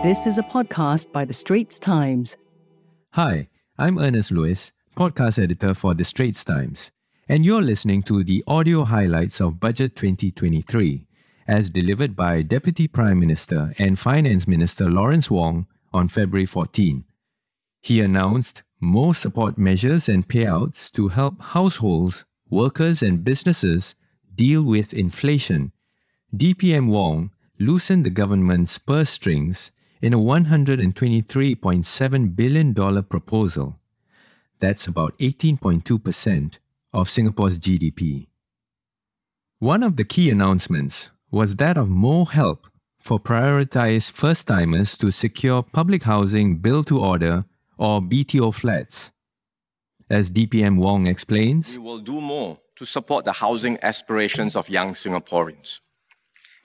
This is a podcast by The Straits Times. Hi, I'm Ernest Luis, podcast editor for The Straits Times, and you're listening to the audio highlights of Budget 2023, as delivered by Deputy Prime Minister and Finance Minister Lawrence Wong on February 14. He announced more support measures and payouts to help households, workers, and businesses deal with inflation. DPM Wong loosened the government's purse strings in a $123.7 billion proposal. That's about 18.2% of Singapore's GDP. One of the key announcements was that of more help for prioritized first timers to secure public housing built to order or BTO flats. As DPM Wong explains, we will do more to support the housing aspirations of young Singaporeans.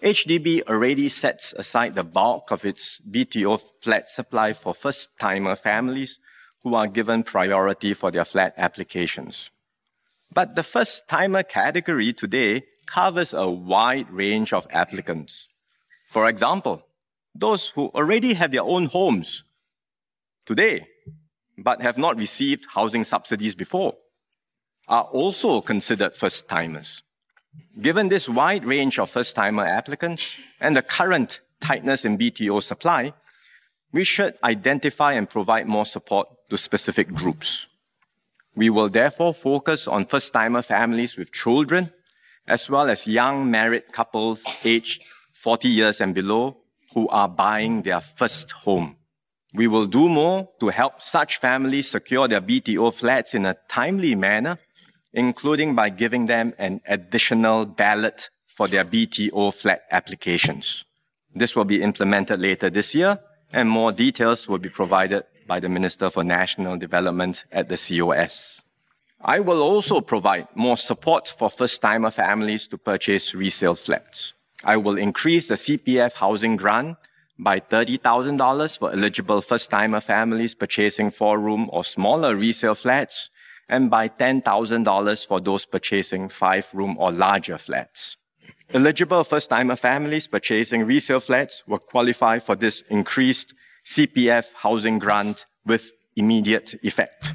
HDB already sets aside the bulk of its BTO flat supply for first timer families who are given priority for their flat applications. But the first timer category today covers a wide range of applicants. For example, those who already have their own homes today but have not received housing subsidies before are also considered first timers. Given this wide range of first timer applicants and the current tightness in BTO supply, we should identify and provide more support to specific groups. We will therefore focus on first timer families with children, as well as young married couples aged 40 years and below who are buying their first home. We will do more to help such families secure their BTO flats in a timely manner including by giving them an additional ballot for their BTO flat applications. This will be implemented later this year, and more details will be provided by the Minister for National Development at the COS. I will also provide more support for first-timer families to purchase resale flats. I will increase the CPF housing grant by $30,000 for eligible first-timer families purchasing four-room or smaller resale flats and by $10,000 for those purchasing five room or larger flats. Eligible first timer families purchasing resale flats will qualify for this increased CPF housing grant with immediate effect.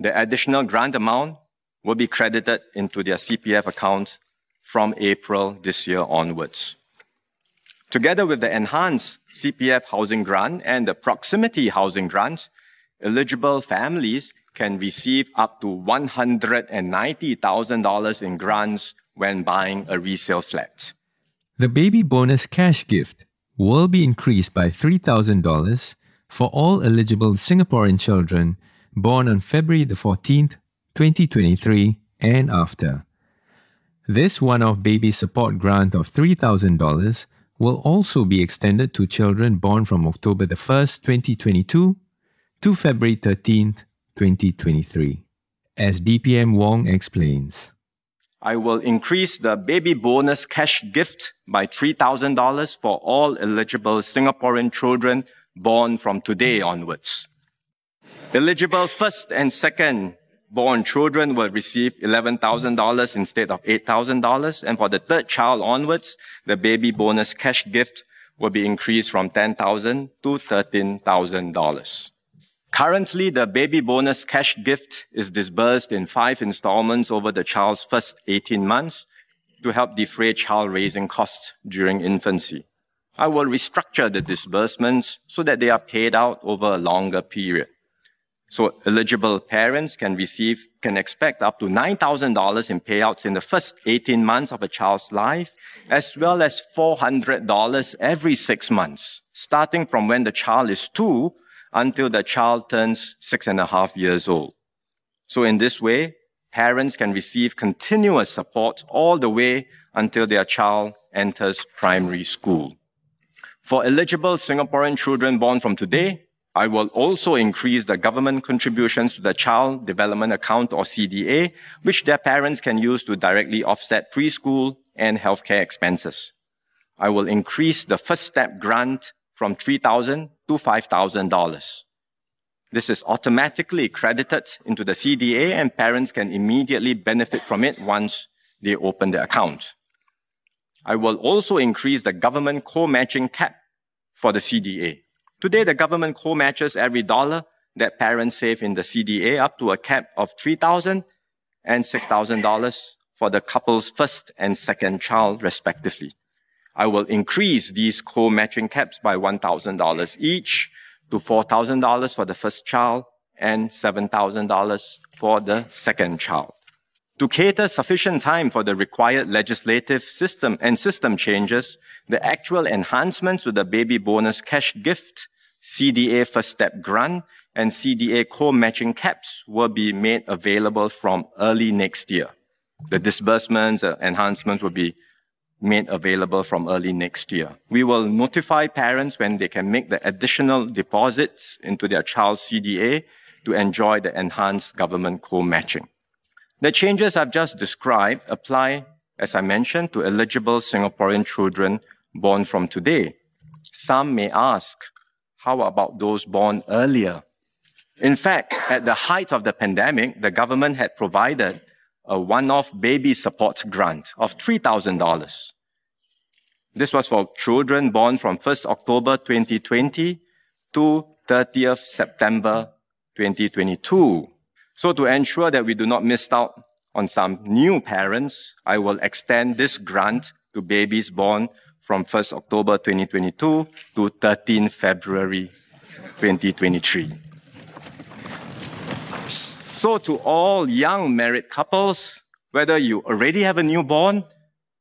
The additional grant amount will be credited into their CPF account from April this year onwards. Together with the enhanced CPF housing grant and the proximity housing grant, eligible families can receive up to $190,000 in grants when buying a resale flat. The baby bonus cash gift will be increased by $3,000 for all eligible Singaporean children born on February the 14th, 2023 and after. This one off baby support grant of $3,000 will also be extended to children born from October the 1st, 2022 to February 13th, 2023. As DPM Wong explains, I will increase the baby bonus cash gift by $3,000 for all eligible Singaporean children born from today onwards. Eligible first and second born children will receive $11,000 instead of $8,000. And for the third child onwards, the baby bonus cash gift will be increased from 10,000 to $13,000. Currently, the baby bonus cash gift is disbursed in five installments over the child's first 18 months to help defray child raising costs during infancy. I will restructure the disbursements so that they are paid out over a longer period. So eligible parents can receive, can expect up to $9,000 in payouts in the first 18 months of a child's life, as well as $400 every six months, starting from when the child is two until the child turns six and a half years old. So in this way, parents can receive continuous support all the way until their child enters primary school. For eligible Singaporean children born from today, I will also increase the government contributions to the Child Development Account or CDA, which their parents can use to directly offset preschool and healthcare expenses. I will increase the first step grant from 3,000 to $5,000. This is automatically credited into the CDA and parents can immediately benefit from it once they open the account. I will also increase the government co-matching cap for the CDA. Today, the government co-matches every dollar that parents save in the CDA up to a cap of $3,000 and $6,000 for the couple's first and second child, respectively. I will increase these co-matching caps by $1,000 each to $4,000 for the first child and $7,000 for the second child. To cater sufficient time for the required legislative system and system changes, the actual enhancements to the baby bonus cash gift, CDA first step grant, and CDA co-matching caps will be made available from early next year. The disbursements uh, enhancements will be made available from early next year. We will notify parents when they can make the additional deposits into their child's CDA to enjoy the enhanced government co-matching. The changes I've just described apply, as I mentioned, to eligible Singaporean children born from today. Some may ask, how about those born earlier? In fact, at the height of the pandemic, the government had provided a one-off baby support grant of $3,000. This was for children born from 1st October 2020 to 30th September 2022. So to ensure that we do not miss out on some new parents, I will extend this grant to babies born from 1st October 2022 to 13 February 2023. So, to all young married couples, whether you already have a newborn,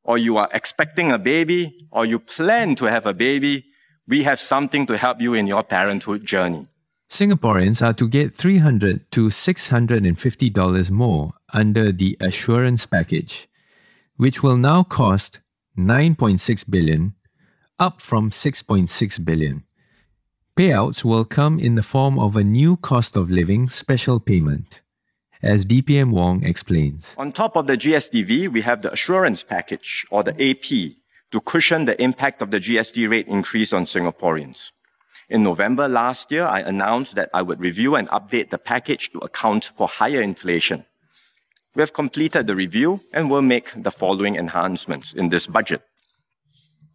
or you are expecting a baby, or you plan to have a baby, we have something to help you in your parenthood journey. Singaporeans are to get 300 to $650 more under the assurance package, which will now cost 9.6 billion, up from 6.6 billion. Payouts will come in the form of a new cost of living special payment as DPM Wong explains. On top of the GSTV, we have the assurance package, or the AP, to cushion the impact of the GST rate increase on Singaporeans. In November last year, I announced that I would review and update the package to account for higher inflation. We have completed the review and will make the following enhancements in this budget.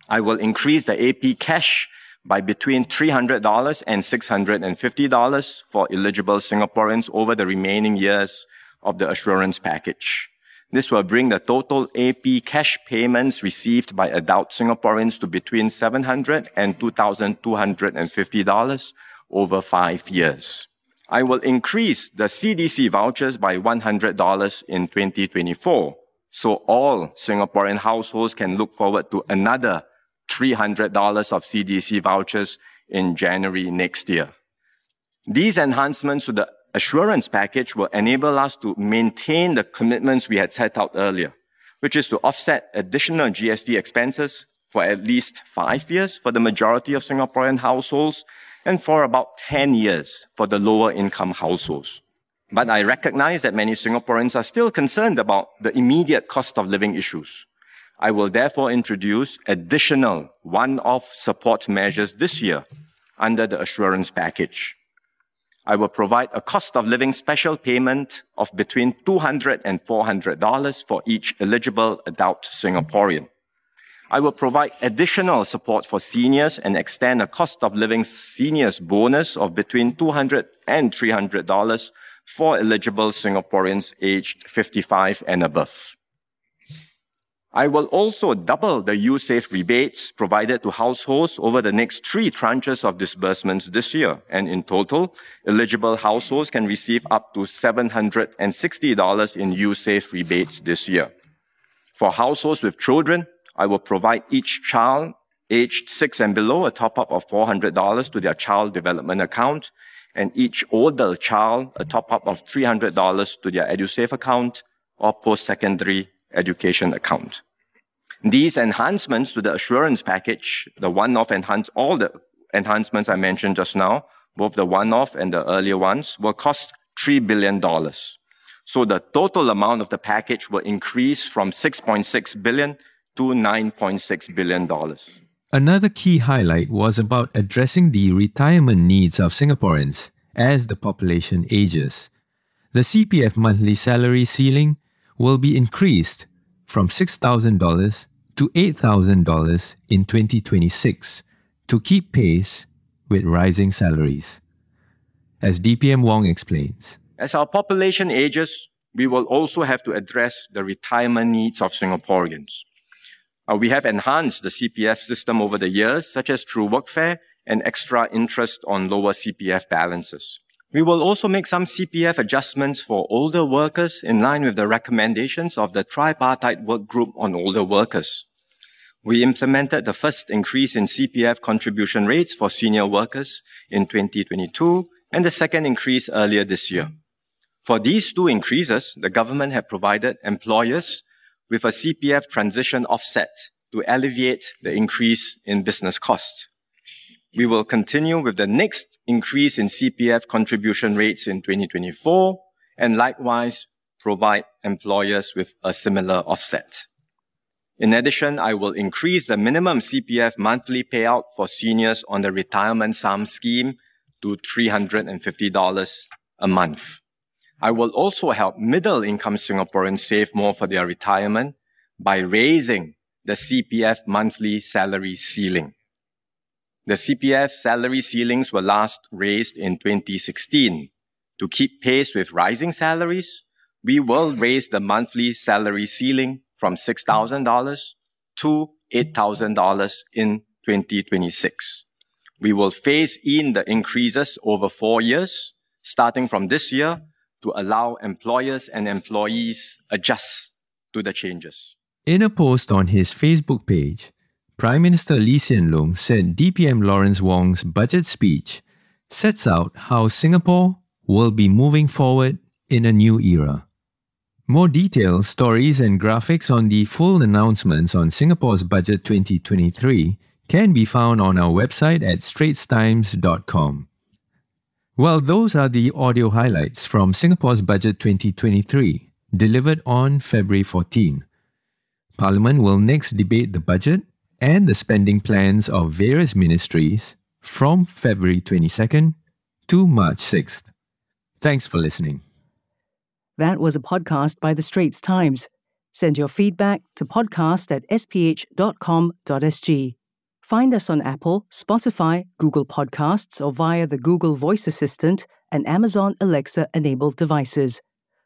I will increase the AP cash by between $300 and $650 for eligible Singaporeans over the remaining years of the assurance package. This will bring the total AP cash payments received by adult Singaporeans to between $700 and $2,250 over five years. I will increase the CDC vouchers by $100 in 2024, so all Singaporean households can look forward to another $300 of CDC vouchers in January next year. These enhancements to the assurance package will enable us to maintain the commitments we had set out earlier, which is to offset additional GST expenses for at least five years for the majority of Singaporean households and for about 10 years for the lower income households. But I recognize that many Singaporeans are still concerned about the immediate cost of living issues. I will therefore introduce additional one-off support measures this year under the assurance package. I will provide a cost of living special payment of between $200 and $400 for each eligible adult Singaporean. I will provide additional support for seniors and extend a cost of living seniors bonus of between $200 and $300 for eligible Singaporeans aged 55 and above. I will also double the USAVE rebates provided to households over the next three tranches of disbursements this year. And in total, eligible households can receive up to $760 in USAVE rebates this year. For households with children, I will provide each child aged six and below a top up of $400 to their child development account and each older child a top up of $300 to their EduSave account or post-secondary education account. These enhancements to the assurance package, the one-off enhance, all the enhancements I mentioned just now, both the one-off and the earlier ones, will cost $3 billion. So the total amount of the package will increase from 6.6 billion to 9.6 billion dollars. Another key highlight was about addressing the retirement needs of Singaporeans as the population ages. The CPF monthly salary ceiling will be increased from $6,000 to $8,000 in 2026 to keep pace with rising salaries. As DPM Wong explains, as our population ages, we will also have to address the retirement needs of Singaporeans. Uh, we have enhanced the CPF system over the years, such as through workfare and extra interest on lower CPF balances. We will also make some CPF adjustments for older workers in line with the recommendations of the tripartite work group on older workers. We implemented the first increase in CPF contribution rates for senior workers in 2022 and the second increase earlier this year. For these two increases, the government had provided employers with a CPF transition offset to alleviate the increase in business costs. We will continue with the next increase in CPF contribution rates in 2024 and likewise provide employers with a similar offset. In addition, I will increase the minimum CPF monthly payout for seniors on the retirement sum scheme to $350 a month. I will also help middle income Singaporeans save more for their retirement by raising the CPF monthly salary ceiling. The CPF salary ceilings were last raised in 2016. To keep pace with rising salaries, we will raise the monthly salary ceiling from $6,000 to $8,000 in 2026. We will phase in the increases over four years, starting from this year, to allow employers and employees adjust to the changes. In a post on his Facebook page, Prime Minister Lee Hsien Loong said DPM Lawrence Wong's budget speech sets out how Singapore will be moving forward in a new era. More details, stories, and graphics on the full announcements on Singapore's Budget 2023 can be found on our website at straitstimes.com. Well, those are the audio highlights from Singapore's Budget 2023, delivered on February 14. Parliament will next debate the budget and the spending plans of various ministries from February 22nd to March 6th. Thanks for listening. That was a podcast by The Straits Times. Send your feedback to podcast at sph.com.sg. Find us on Apple, Spotify, Google Podcasts, or via the Google Voice Assistant and Amazon Alexa enabled devices.